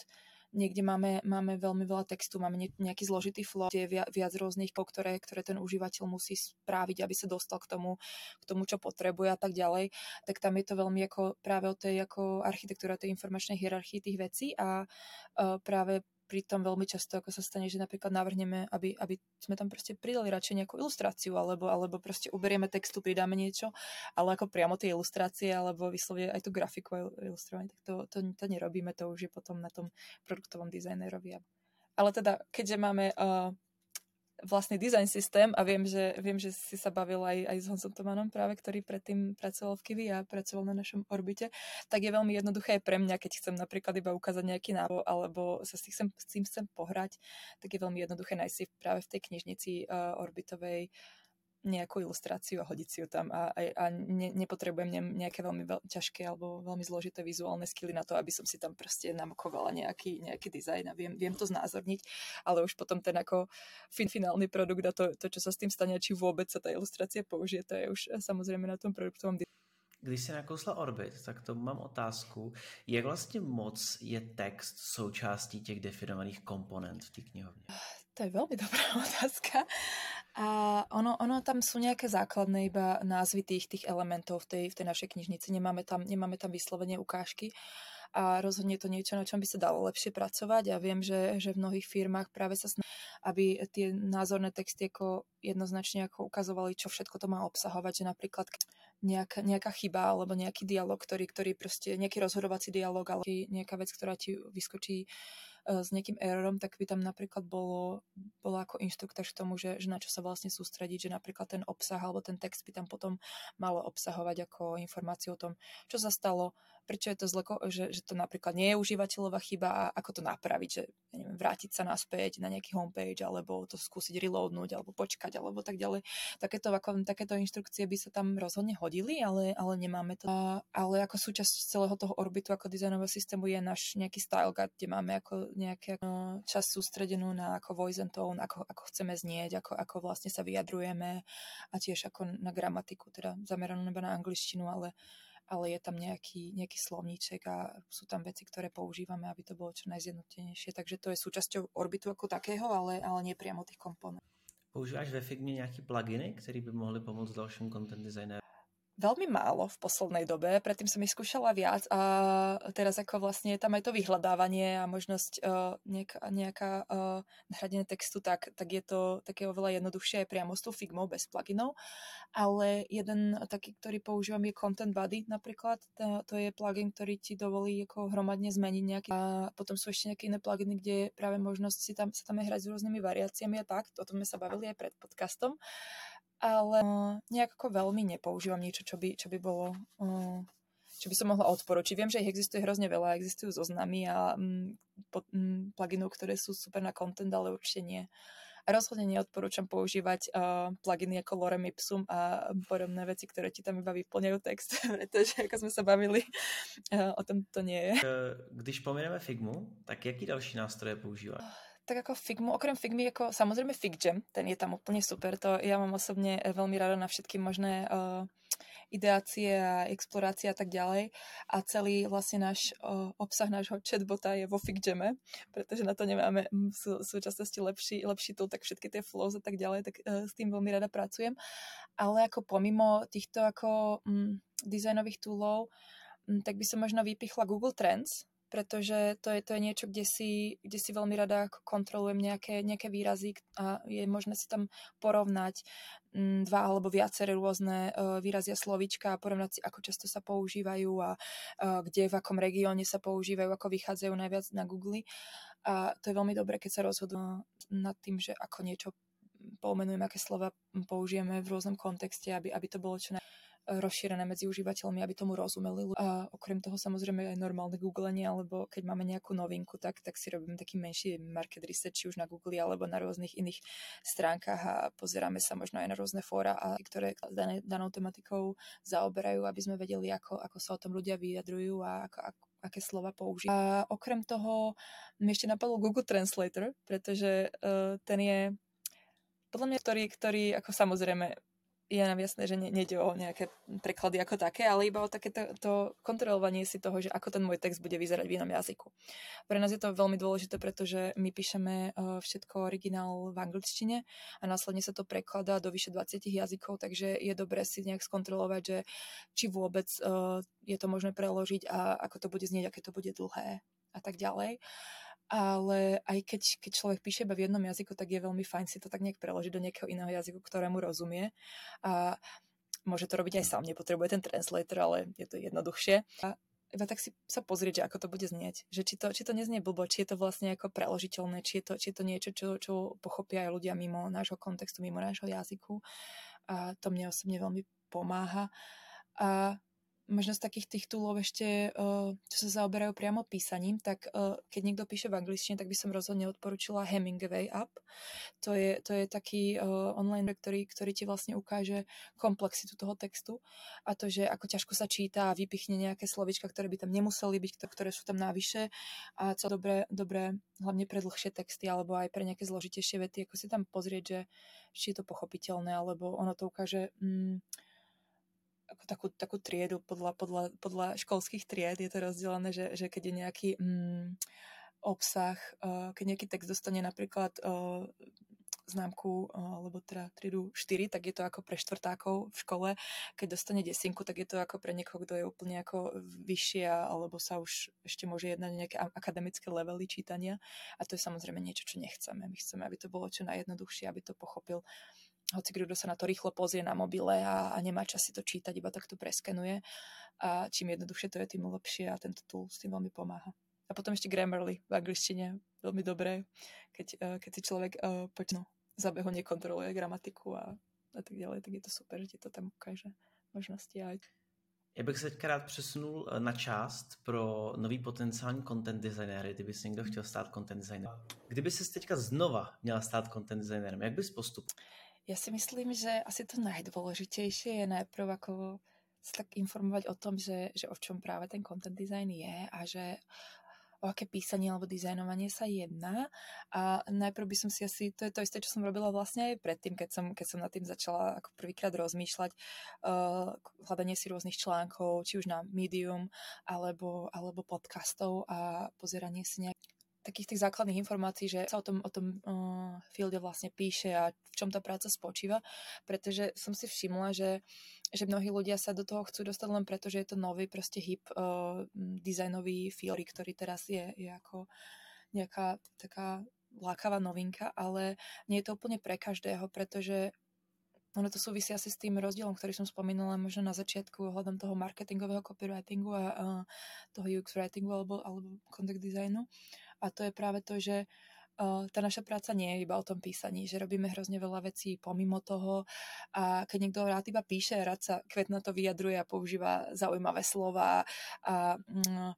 [SPEAKER 2] niekde máme, máme veľmi veľa textu, máme nejaký zložitý flow, kde je viac, viac rôznych po, ktoré, ktoré ten užívateľ musí spraviť, aby sa dostal k tomu, k tomu, čo potrebuje a tak ďalej, tak tam je to veľmi ako práve o tej ako architektúra tej informačnej hierarchii tých vecí a uh, práve pritom veľmi často ako sa stane, že napríklad navrhneme, aby, aby sme tam proste pridali radšej nejakú ilustráciu, alebo, alebo proste uberieme textu, pridáme niečo, ale ako priamo tie ilustrácie, alebo vyslovie aj tú grafiku ilustrovanie, tak to, to, to nerobíme, to už je potom na tom produktovom dizajnerovi. Ale teda, keďže máme uh, vlastný design systém a viem, že, viem, že si sa bavil aj, aj s Honzom Tomanom práve, ktorý predtým pracoval v Kiwi a pracoval na našom orbite, tak je veľmi jednoduché pre mňa, keď chcem napríklad iba ukázať nejaký návod alebo sa s tým, chcem, s tým chcem pohrať, tak je veľmi jednoduché nájsť si práve v tej knižnici uh, orbitovej nejakú ilustráciu a hodiť si ju tam a, a, a ne, nepotrebujem nejaké veľmi veľ, ťažké alebo veľmi zložité vizuálne skily na to, aby som si tam proste namokovala nejaký, nejaký dizajn a viem, viem to znázorniť, ale už potom ten ako fin, finálny produkt a to, to, čo sa s tým stane, či vôbec sa tá ilustrácia použije, to je už samozrejme na tom produktovom
[SPEAKER 1] když si nakousla Orbit, tak to mám otázku. Jak vlastně moc je text součástí těch definovaných komponent v té knihovně?
[SPEAKER 2] To je veľmi (laughs) dobrá otázka. A ono, ono tam sú nejaké základné iba názvy tých, tých elementov v tej, v tej našej knižnici. Nemáme tam, nemáme tam vyslovene ukážky. A rozhodne to niečo, na čom by sa dalo lepšie pracovať. A viem, že, že v mnohých firmách práve sa snaží, aby tie názorné texty ako jednoznačne ako ukazovali, čo všetko to má obsahovať, že napríklad nejaká, nejaká chyba alebo nejaký dialog, ktorý, ktorý proste, nejaký rozhodovací dialog alebo nejaká vec, ktorá ti vyskočí s nejakým errorom, tak by tam napríklad bolo, bolo ako inštruktáž k tomu, že, že na čo sa vlastne sústrediť, že napríklad ten obsah alebo ten text by tam potom malo obsahovať ako informáciu o tom, čo sa stalo, prečo je to zle, že, že to napríklad nie je užívateľová chyba a ako to napraviť, že neviem, vrátiť sa naspäť na nejaký homepage alebo to skúsiť reloadnúť alebo počkať alebo tak ďalej. Takéto, ako, takéto inštrukcie by sa tam rozhodne hodili, ale, ale nemáme to. A, ale ako súčasť celého toho orbitu ako dizajnového systému je náš nejaký style guide, kde máme ako nejaký čas sústredenú na ako voice and tone, ako, ako chceme znieť, ako, ako vlastne sa vyjadrujeme a tiež ako na gramatiku, teda zameranú iba na angličtinu, ale, ale je tam nejaký, nejaký slovníček a sú tam veci, ktoré používame, aby to bolo čo najzjednotenejšie. Takže to je súčasťou orbitu ako takého, ale, ale nie priamo tých komponentov.
[SPEAKER 1] Používáš ve Figme nějaké pluginy, které by mohly pomoct dalším content designérom?
[SPEAKER 2] Veľmi málo v poslednej dobe, predtým som ich skúšala viac a teraz ako vlastne je tam aj to vyhľadávanie a možnosť uh, nejaká, nejaká uh, nahradenie textu, tak, tak je to také oveľa jednoduchšie aj priamo s tou Figmou bez pluginov, ale jeden taký, ktorý používam je Content Buddy napríklad, to, to je plugin, ktorý ti dovolí ako hromadne zmeniť nejaký a potom sú ešte nejaké iné pluginy, kde je práve možnosť si tam, sa tam hrať s rôznymi variáciami a tak, o tom sme sa bavili aj pred podcastom ale nejak ako veľmi nepoužívam niečo, čo by, čo by bolo čo by som mohla odporučiť. Viem, že ich existuje hrozne veľa, existujú zoznamy a mm, mm, pluginov, ktoré sú super na content, ale určite nie. A rozhodne neodporúčam používať uh, pluginy ako Lorem Ipsum a podobné veci, ktoré ti tam iba vyplňajú text, (laughs) pretože ako sme sa bavili, uh, o tom to nie je.
[SPEAKER 1] Když pomeneme Figmu, tak jaký další nástroje používáš?
[SPEAKER 2] Tak ako Figmu, okrem Figmy, ako samozrejme FigJam, ten je tam úplne super, to ja mám osobne eh, veľmi rada na všetky možné uh, ideácie a explorácie a tak ďalej. A celý vlastne náš uh, obsah nášho chatbota je vo FigJame, pretože na to nemáme v súčasnosti lepší, lepší tool, tak všetky tie flows a tak ďalej, tak uh, s tým veľmi rada pracujem, ale ako pomimo týchto ako um, dizajnových toolov, um, tak by som možno vypichla Google Trends, pretože to je, to je niečo, kde si, kde si veľmi rada kontrolujem nejaké, nejaké výrazy a je možné si tam porovnať mm, dva alebo viaceré rôzne uh, výrazy a slovíčka a porovnať si, ako často sa používajú a uh, kde, v akom regióne sa používajú, ako vychádzajú najviac na Google. A to je veľmi dobré, keď sa rozhodnú nad tým, že ako niečo pomenujem, aké slova použijeme v rôznom kontexte, aby, aby to bolo čo naj rozšírené medzi užívateľmi, aby tomu rozumeli. A okrem toho samozrejme aj normálne googlenie, alebo keď máme nejakú novinku, tak, tak si robíme taký menší market research, či už na Google alebo na rôznych iných stránkach a pozeráme sa možno aj na rôzne fóra, a, ktoré dané, danou tematikou zaoberajú, aby sme vedeli, ako, ako sa o tom ľudia vyjadrujú a ako, ako aké slova použiť. A okrem toho mi ešte napadol Google Translator, pretože uh, ten je podľa mňa, ktorý, ktorý ako samozrejme je nám jasné, že ne, nejde o nejaké preklady ako také, ale iba o takéto to kontrolovanie si toho, že ako ten môj text bude vyzerať v inom jazyku. Pre nás je to veľmi dôležité, pretože my píšeme uh, všetko originál v angličtine a následne sa to prekladá do vyše 20 jazykov, takže je dobré si nejak skontrolovať, že či vôbec uh, je to možné preložiť a ako to bude znieť, aké to bude dlhé a tak ďalej ale aj keď, keď človek píše iba v jednom jazyku, tak je veľmi fajn si to tak nejak preložiť do nejakého iného jazyku, ktorému rozumie. A môže to robiť aj sám, nepotrebuje ten translator, ale je to jednoduchšie. A iba tak si sa pozrieť, že ako to bude znieť. Že či to, či to neznie blbo, či je to vlastne ako preložiteľné, či je to, či je to niečo, čo, čo pochopia aj ľudia mimo nášho kontextu, mimo nášho jazyku. A to mne osobne veľmi pomáha. A možno z takých tých túlov ešte, eh, čo sa zaoberajú priamo písaním, tak eh, keď niekto píše v angličtine, tak by som rozhodne odporúčila Hemingway app. To je, to je taký eh, online, ktorý, ktorý ti vlastne ukáže komplexitu toho textu a to, že ako ťažko sa číta a vypichne nejaké slovička, ktoré by tam nemuseli byť, ktoré sú tam navyše a co dobré, dobré hlavne pre dlhšie texty alebo aj pre nejaké zložitejšie vety, ako si tam pozrieť, že či je to pochopiteľné, alebo ono to ukáže... Mm, ako takú, takú triedu podľa, podľa, podľa školských tried je to rozdelené, že, že keď je nejaký mm, obsah, uh, keď nejaký text dostane napríklad uh, známku, uh, alebo teda triedu 4, tak je to ako pre štvrtákov v škole. Keď dostane desinku, tak je to ako pre niekoho, kto je úplne ako vyššie, alebo sa už ešte môže jednať nejaké akademické levely čítania. A to je samozrejme niečo, čo nechceme. My chceme, aby to bolo čo najjednoduchšie, aby to pochopil hoci kto sa na to rýchlo pozrie na mobile a, a nemá čas si to čítať, iba tak to preskenuje. A čím jednoduchšie to je, tým lepšie a tento tool s tým veľmi pomáha. A potom ešte Grammarly v angličtine, veľmi dobré, keď, uh, keď si človek uh, počno zabeho nekontroluje gramatiku a, a tak ďalej, tak je to super, že ti to tam ukáže možnosti aj.
[SPEAKER 1] Já bych se teďka rád přesunul eh, na část pro nový potenciální content designéry, kdyby si někdo chtěl stát content designerem. Kdyby se teďka znova měla stát content designerem, jak bys postupoval?
[SPEAKER 2] Ja si myslím, že asi to najdôležitejšie je najprv ako sa tak informovať o tom, že, že o čom práve ten content design je a že o aké písanie alebo dizajnovanie sa jedná. A najprv by som si asi, to je to isté, čo som robila vlastne aj predtým, keď som, keď som nad tým začala ako prvýkrát rozmýšľať, uh, hľadanie si rôznych článkov, či už na Medium, alebo, alebo podcastov a pozeranie si nejak takých tých základných informácií, že sa o tom, o tom uh, fielde vlastne píše a v čom tá práca spočíva, pretože som si všimla, že, že mnohí ľudia sa do toho chcú dostať len preto, že je to nový proste hip uh, dizajnový field, ktorý teraz je, je ako nejaká taká lákavá novinka, ale nie je to úplne pre každého, pretože ono to súvisí asi s tým rozdielom, ktorý som spomínala možno na začiatku ohľadom toho marketingového copywritingu a, a toho UX writingu alebo, alebo content designu. A to je práve to, že tá naša práca nie je iba o tom písaní, že robíme hrozne veľa vecí pomimo toho. A keď niekto rád iba píše, rád sa kvetna to vyjadruje a používa zaujímavé slova a mm,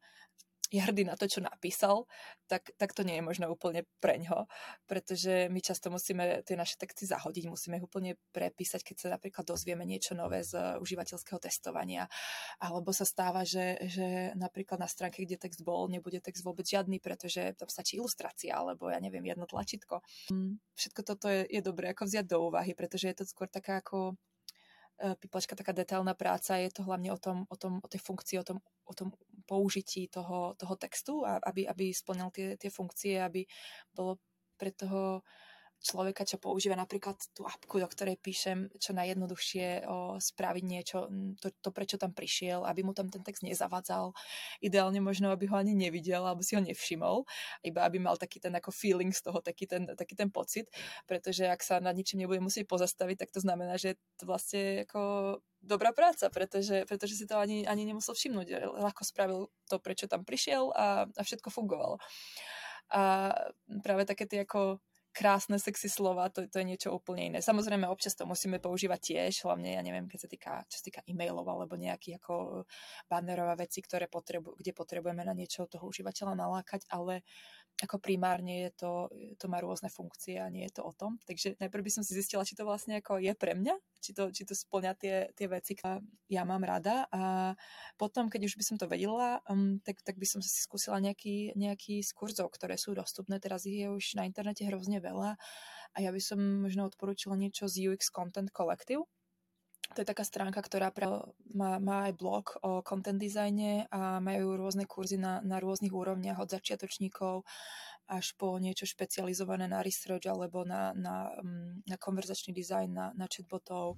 [SPEAKER 2] je hrdý na to, čo napísal, tak, tak to nie je možno úplne preňho, pretože my často musíme tie naše texty zahodiť, musíme ich úplne prepísať, keď sa napríklad dozvieme niečo nové z užívateľského testovania, alebo sa stáva, že, že napríklad na stránke, kde text bol, nebude text vôbec žiadny, pretože tam stačí ilustrácia, alebo ja neviem, jedno tlačítko. Mm, všetko toto je, je dobré ako vziať do úvahy, pretože je to skôr taká ako E, píplačka taká detailná práca, je to hlavne o, tom, o, tom, o tej funkcii, o tom, o tom použití toho, toho textu, aby, aby splňal tie, tie funkcie, aby bolo pre toho človeka, čo používa napríklad tú apku, do ktorej píšem čo najjednoduchšie o, spraviť niečo, to, to, prečo tam prišiel, aby mu tam ten text nezavadzal. Ideálne možno, aby ho ani nevidel, alebo si ho nevšimol, iba aby mal taký ten ako feeling z toho, taký ten, taký ten pocit, pretože ak sa nad ničím nebude musieť pozastaviť, tak to znamená, že to vlastne ako dobrá práca, pretože, pretože si to ani, ani nemusel všimnúť. Ľahko spravil to, prečo tam prišiel a, a všetko fungovalo. A práve také tie ako krásne, sexy slova, to, to je niečo úplne iné. Samozrejme, občas to musíme používať tiež, hlavne, ja neviem, keď sa týka, čo sa týka e-mailov alebo nejakých ako bannerové veci, ktoré potrebu, kde potrebujeme na niečo toho užívateľa nalákať, ale ako primárne je to, to má rôzne funkcie a nie je to o tom. Takže najprv by som si zistila, či to vlastne ako je pre mňa, či to, či to splňa tie, tie veci, ktoré ja mám rada a potom, keď už by som to vedela, um, tak, tak by som si skúsila nejaký, nejaký z kurzov, ktoré sú dostupné. Teraz ich je už na internete hrozne veľa a ja by som možno odporúčila niečo z UX Content Collective, to je taká stránka, ktorá pre, má, má aj blog o content dizajne a majú rôzne kurzy na, na rôznych úrovniach od začiatočníkov až po niečo špecializované na research alebo na, na, mm, na konverzačný dizajn, na, na chatbotov,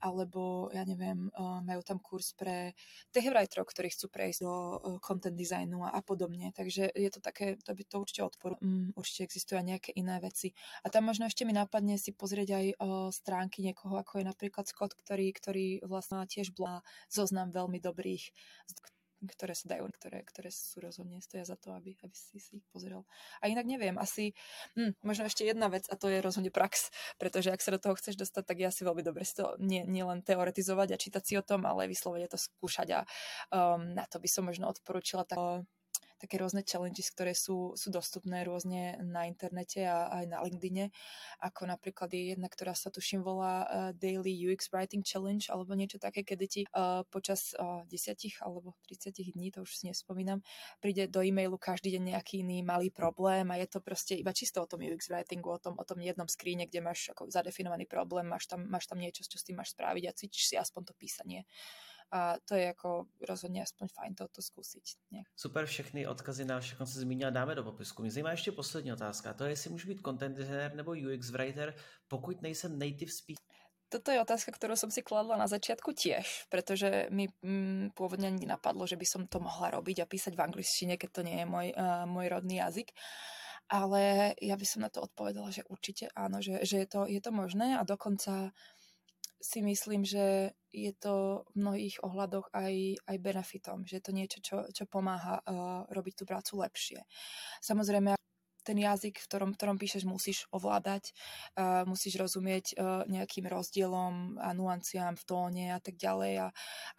[SPEAKER 2] alebo ja neviem, eh, majú tam kurz pre techwriterov, ktorí chcú prejsť do eh, content designu a, a podobne. Takže je to také, to by to určite odporu. Um, určite existujú aj nejaké iné veci. A tam možno ešte mi napadne si pozrieť aj o, eh, stránky niekoho, ako je napríklad Scott, ktorý, ktorý vlastne tiež bola zoznam veľmi dobrých ktoré sa dajú, ktoré, ktoré sú rozhodne stoja za to, aby, aby si si ich pozrel. A inak neviem, asi hm, možno ešte jedna vec a to je rozhodne prax, pretože ak sa do toho chceš dostať, tak je asi veľmi dobre si to nie, nie teoretizovať a čítať si o tom, ale vyslovene to skúšať a um, na to by som možno odporúčila tak, také rôzne challenges, ktoré sú, sú dostupné rôzne na internete a aj na LinkedIne, ako napríklad je jedna, ktorá sa tuším volá uh, Daily UX Writing Challenge alebo niečo také, kedy ti uh, počas uh, 10 alebo 30 dní, to už si nespomínam, príde do e-mailu každý deň nejaký iný malý problém a je to proste iba čisto o tom UX writingu, o tom, o tom jednom skríne, kde máš ako zadefinovaný problém, máš tam, máš tam niečo, čo s tým máš spraviť a cvičíš si aspoň to písanie a to je jako rozhodně aspoň fajn toto zkusit. Nějak.
[SPEAKER 1] Super, všechny odkazy na všechno se zmínila dáme do popisku. Mě zajímá ještě poslední otázka, to je, jestli můžu být content designer nebo UX writer, pokud nejsem native speaker.
[SPEAKER 2] Toto je otázka, ktorú som si kladla na začiatku tiež, pretože mi mm, pôvodne ani napadlo, že by som to mohla robiť a písať v angličtine, keď to nie je môj, uh, môj rodný jazyk. Ale ja by som na to odpovedala, že určite áno, že, že je, to, je to možné a dokonca si myslím, že je to v mnohých ohľadoch aj, aj benefitom, že je to niečo, čo, čo pomáha uh, robiť tú prácu lepšie. Samozrejme, ten jazyk, v ktorom, v ktorom píšeš, musíš ovládať, uh, musíš rozumieť uh, nejakým rozdielom a nuanciám v tóne a tak ďalej, a,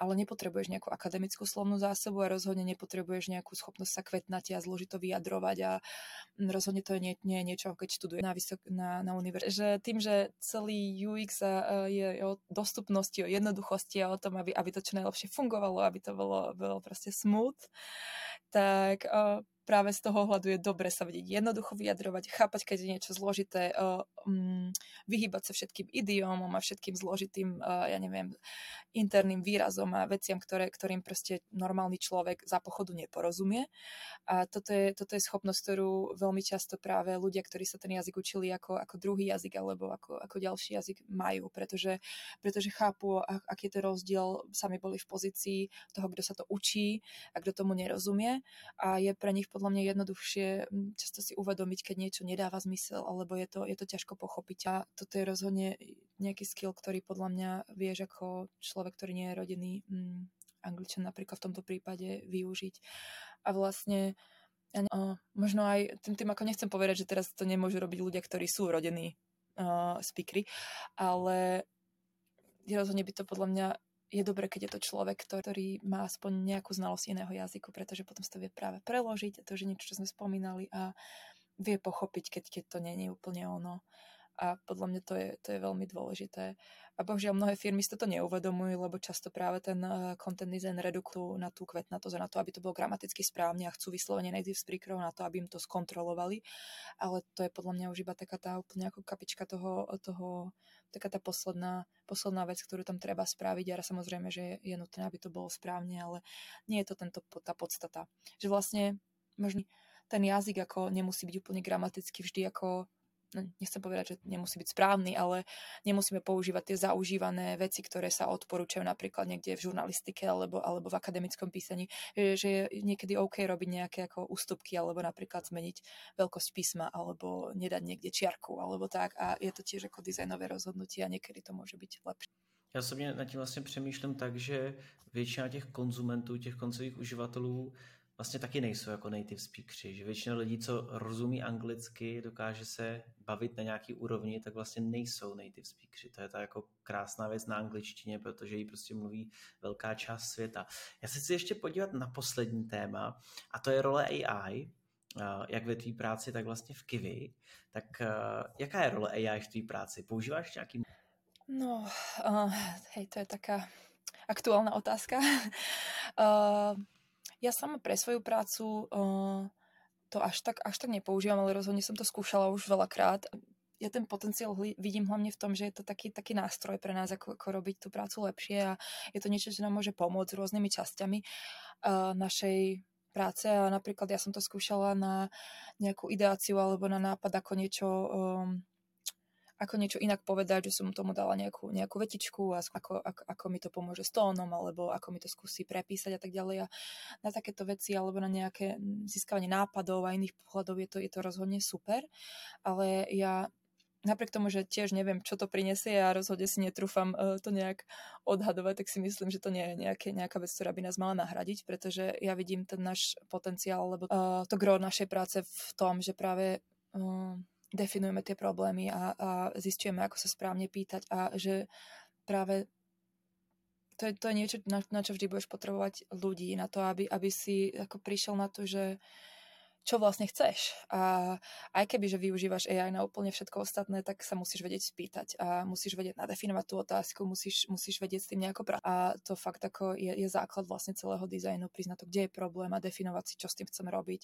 [SPEAKER 2] ale nepotrebuješ nejakú akademickú slovnú zásobu a rozhodne nepotrebuješ nejakú schopnosť sa kvetnať a zložito vyjadrovať a rozhodne to nie, nie niečo, keď študuje na, vysok, na, na univerzite. Že tým, že celý UX uh, je o dostupnosti, o jednoduchosti a o tom, aby, aby to čo najlepšie fungovalo, aby to bolo, bolo proste smooth, tak uh, práve z toho ohľadu je dobre sa vedieť jednoducho vyjadrovať, chápať, keď je niečo zložité, uh, um, vyhýbať sa všetkým idiomom a všetkým zložitým, uh, ja neviem, interným výrazom a veciam, ktoré, ktorým proste normálny človek za pochodu neporozumie. A toto je, toto je schopnosť, ktorú veľmi často práve ľudia, ktorí sa ten jazyk učili ako, ako druhý jazyk alebo ako, ako ďalší jazyk majú, pretože, pretože chápu, aký je to rozdiel, sami boli v pozícii toho, kto sa to učí a kto tomu nerozumie a je pre nich podľa mňa jednoduchšie často si uvedomiť, keď niečo nedáva zmysel, alebo je to, je to ťažko pochopiť. A toto je rozhodne nejaký skill, ktorý podľa mňa vieš ako človek, ktorý nie je rodený mm, angličan napríklad v tomto prípade využiť. A vlastne uh, možno aj tým, tým ako nechcem povedať, že teraz to nemôžu robiť ľudia, ktorí sú rodení uh, speakery, ale rozhodne by to podľa mňa je dobré, keď je to človek, ktorý má aspoň nejakú znalosť iného jazyku, pretože potom sa to vie práve preložiť a to, že niečo, čo sme spomínali a vie pochopiť, keď, keď to nie je úplne ono. A podľa mňa to je, to je veľmi dôležité. A bohužiaľ mnohé firmy si toto neuvedomujú, lebo často práve ten uh, content design redukujú na tú kvetnatosť a na to, aby to bolo gramaticky správne a chcú vyslovene native speakerov na to, aby im to skontrolovali. Ale to je podľa mňa už iba taká tá úplne ako kapička toho, toho taká tá posledná, posledná vec, ktorú tam treba spraviť a samozrejme, že je, nutné, aby to bolo správne, ale nie je to tento, tá podstata. Že vlastne možno ten jazyk ako nemusí byť úplne gramaticky vždy ako nechcem povedať, že nemusí byť správny, ale nemusíme používať tie zaužívané veci, ktoré sa odporúčajú napríklad niekde v žurnalistike alebo, alebo v akademickom písaní, že, že je niekedy OK robiť nejaké ako ústupky alebo napríklad zmeniť veľkosť písma alebo nedať niekde čiarku alebo tak a je to tiež ako dizajnové rozhodnutie a niekedy to môže byť lepšie.
[SPEAKER 1] Já osobně nad tím vlastně přemýšlím tak, že většina těch konzumentů, těch koncových uživatelů vlastně taky nejsou jako native speakeri, že většina lidí, co rozumí anglicky, dokáže se bavit na nějaký úrovni, tak vlastně nejsou native speakeri. To je ta jako krásná věc na angličtině, protože ji prostě mluví velká část světa. Já se chci ještě podívat na poslední téma a to je role AI, jak ve tvý práci, tak vlastně v Kiwi. Tak jaká je role AI v tvý práci? Používáš nějaký...
[SPEAKER 2] No, uh, hej, to je taká aktuálna otázka. uh, (laughs) Ja sama pre svoju prácu uh, to až tak, až tak nepoužívam, ale rozhodne som to skúšala už veľakrát. Ja ten potenciál vidím hlavne v tom, že je to taký, taký nástroj pre nás, ako, ako robiť tú prácu lepšie a je to niečo, čo nám môže pomôcť rôznymi časťami uh, našej práce a napríklad ja som to skúšala na nejakú ideáciu alebo na nápad ako niečo um, ako niečo inak povedať, že som tomu dala nejakú, nejakú vetičku a ako, ako, ako mi to pomôže s tónom, alebo ako mi to skúsi prepísať a tak ďalej. A na takéto veci, alebo na nejaké získavanie nápadov a iných pohľadov je to, je to rozhodne super. Ale ja napriek tomu, že tiež neviem, čo to prinesie a rozhodne si netrúfam uh, to nejak odhadovať, tak si myslím, že to nie je nejaké, nejaká vec, ktorá by nás mala nahradiť, pretože ja vidím ten náš potenciál, lebo uh, to gro našej práce v tom, že práve uh, definujeme tie problémy a, a zistujeme, ako sa správne pýtať a že práve to je, to je niečo, na, na čo vždy budeš potrebovať ľudí, na to, aby, aby si ako prišiel na to, že čo vlastne chceš. A aj keby, že využívaš AI na úplne všetko ostatné, tak sa musíš vedieť spýtať a musíš vedieť nadefinovať tú otázku, musíš, musíš vedieť s tým nejako pracovať. A to fakt ako je, je základ vlastne celého dizajnu, priznať to, kde je problém a definovať si, čo s tým chcem robiť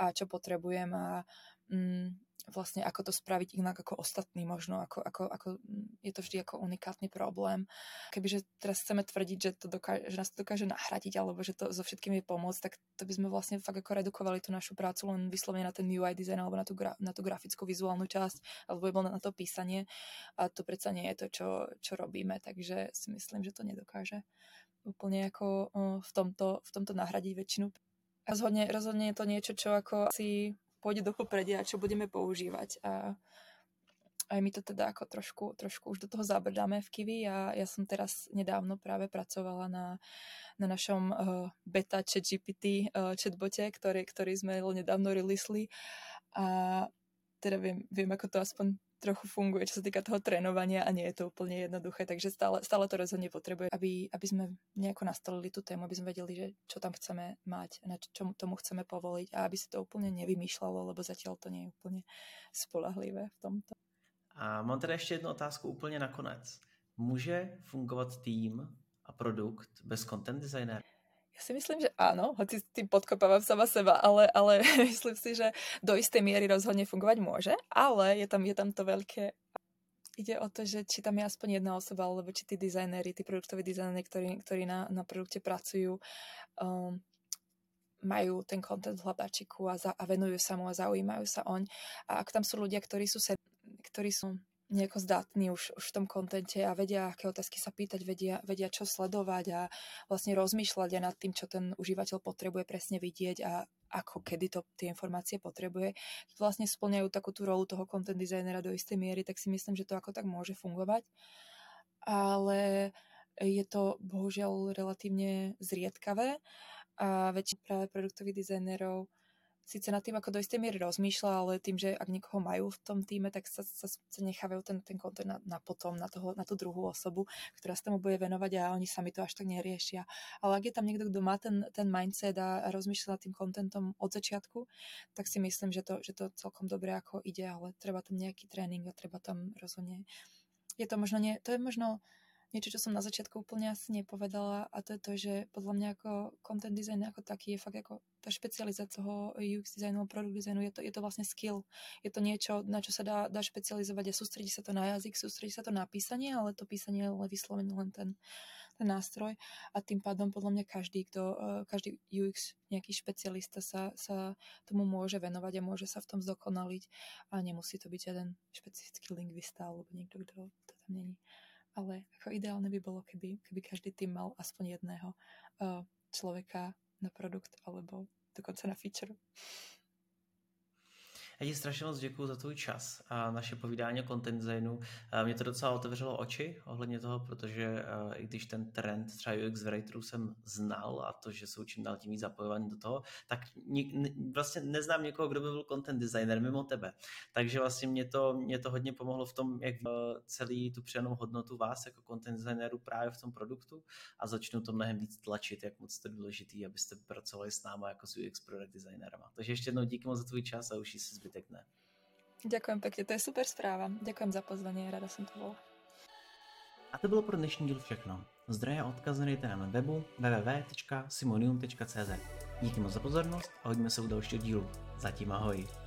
[SPEAKER 2] a čo potrebujem a mm, vlastne ako to spraviť inak ako ostatní možno, ako, ako, ako je to vždy ako unikátny problém. Kebyže teraz chceme tvrdiť, že, to dokáže, že nás to dokáže nahradiť alebo že to so všetkým je pomôcť, tak to by sme vlastne fakt ako redukovali tú našu prácu len vyslovene na ten UI design alebo na tú, gra, na tú grafickú vizuálnu časť alebo na to písanie a to predsa nie je to, čo, čo robíme, takže si myslím, že to nedokáže úplne ako v tomto, v tomto nahradiť väčšinu Rozhodne, rozhodne je to niečo, čo ako si pôjde do popredia, čo budeme používať. A aj my to teda ako trošku, trošku už do toho zabrdáme v Kiwi a ja som teraz nedávno práve pracovala na, na našom uh, beta chat GPT uh, chatbote, ktorý, ktorý sme nedávno releasli a teda viem, viem, ako to aspoň trochu funguje, čo sa týka toho trénovania a nie je to úplne jednoduché, takže stále, stále to rozhodne potrebuje, aby, aby sme nejako nastolili tú tému, aby sme vedeli, že čo tam chceme mať, na čo tomu chceme povoliť a aby si to úplne nevymýšľalo, lebo zatiaľ to nie je úplne spolahlivé v tomto.
[SPEAKER 1] A mám teda ještě jednu otázku úplně nakonec. Může fungovat tým a produkt bez content designera?
[SPEAKER 2] Ja si myslím, že áno, hoci tým podkopávam sama seba, ale, ale (laughs) myslím si, že do istej miery rozhodne fungovať môže, ale je tam, je tam to veľké ide o to, že či tam je aspoň jedna osoba, alebo či tí dizajnéri, tí produktoví dizajnéri, ktorí, ktorí na, na produkte pracujú, um, majú ten content v hľadačiku a, za, a venujú sa mu a zaujímajú sa oň. A ak tam sú ľudia, ktorí sú, se, ktorí sú nejako zdatní už, už v tom kontente a vedia, aké otázky sa pýtať, vedia, vedia čo sledovať a vlastne rozmýšľať aj nad tým, čo ten užívateľ potrebuje presne vidieť a ako, kedy to tie informácie potrebuje. Vlastne splňajú takú tú rolu toho content designera do istej miery, tak si myslím, že to ako tak môže fungovať. Ale je to bohužiaľ relatívne zriedkavé a väčšina práve produktových dizajnerov síce nad tým, ako do istej miery rozmýšľa, ale tým, že ak niekoho majú v tom týme, tak sa, sa, sa nechávajú ten, ten kontent na, na potom, na, toho, na tú druhú osobu, ktorá sa tomu bude venovať a oni sami to až tak neriešia. Ale ak je tam niekto, kto má ten, ten mindset a, rozmýšľa nad tým kontentom od začiatku, tak si myslím, že to, že to celkom dobre ako ide, ale treba tam nejaký tréning a treba tam rozhodne... Je to možno nie, to je možno niečo, čo som na začiatku úplne asi nepovedala a to je to, že podľa mňa ako content design ako taký je fakt ako tá špecializácia toho UX designu, produkt designu, je to, je to vlastne skill. Je to niečo, na čo sa dá, dá špecializovať a sústredí sa to na jazyk, sústredí sa to na písanie, ale to písanie je len vyslovene len ten, ten nástroj. A tým pádom podľa mňa každý, kto, eh, každý UX nejaký špecialista sa, sa tomu môže venovať a môže sa v tom zdokonaliť. A nemusí to byť jeden špecifický lingvista alebo niekto, kto to tam není ale ako ideálne by bolo, keby, keby každý tým mal aspoň jedného uh, človeka na produkt alebo dokonca na feature.
[SPEAKER 1] Já ti strašně moc děkuji za tvůj čas a naše povídání o content designu. Mě to docela otevřelo oči ohledně toho, protože i když ten trend třeba UX writerů jsem znal a to, že jsou čím dál tím víc zapojovaní do toho, tak vlastně neznám někoho, kdo by byl content designer mimo tebe. Takže vlastně mě to, mě to hodně pomohlo v tom, jak celý tu přidanou hodnotu vás jako content designerů právě v tom produktu a začnu to mnohem víc tlačit, jak moc to je důležitý, abyste pracovali s náma jako s UX product designerama. Takže ještě jednou díky moc za tvůj čas a už si ne.
[SPEAKER 2] Ďakujem pekne, to je super správa. Ďakujem za pozvanie, rada som tu bola.
[SPEAKER 1] A to bylo pro dnešní díl všechno. Zdroje a odkazy najdete na webu www.simonium.cz. Díky moc za pozornost a hodíme se u dalšího dílu. Zatím ahoj.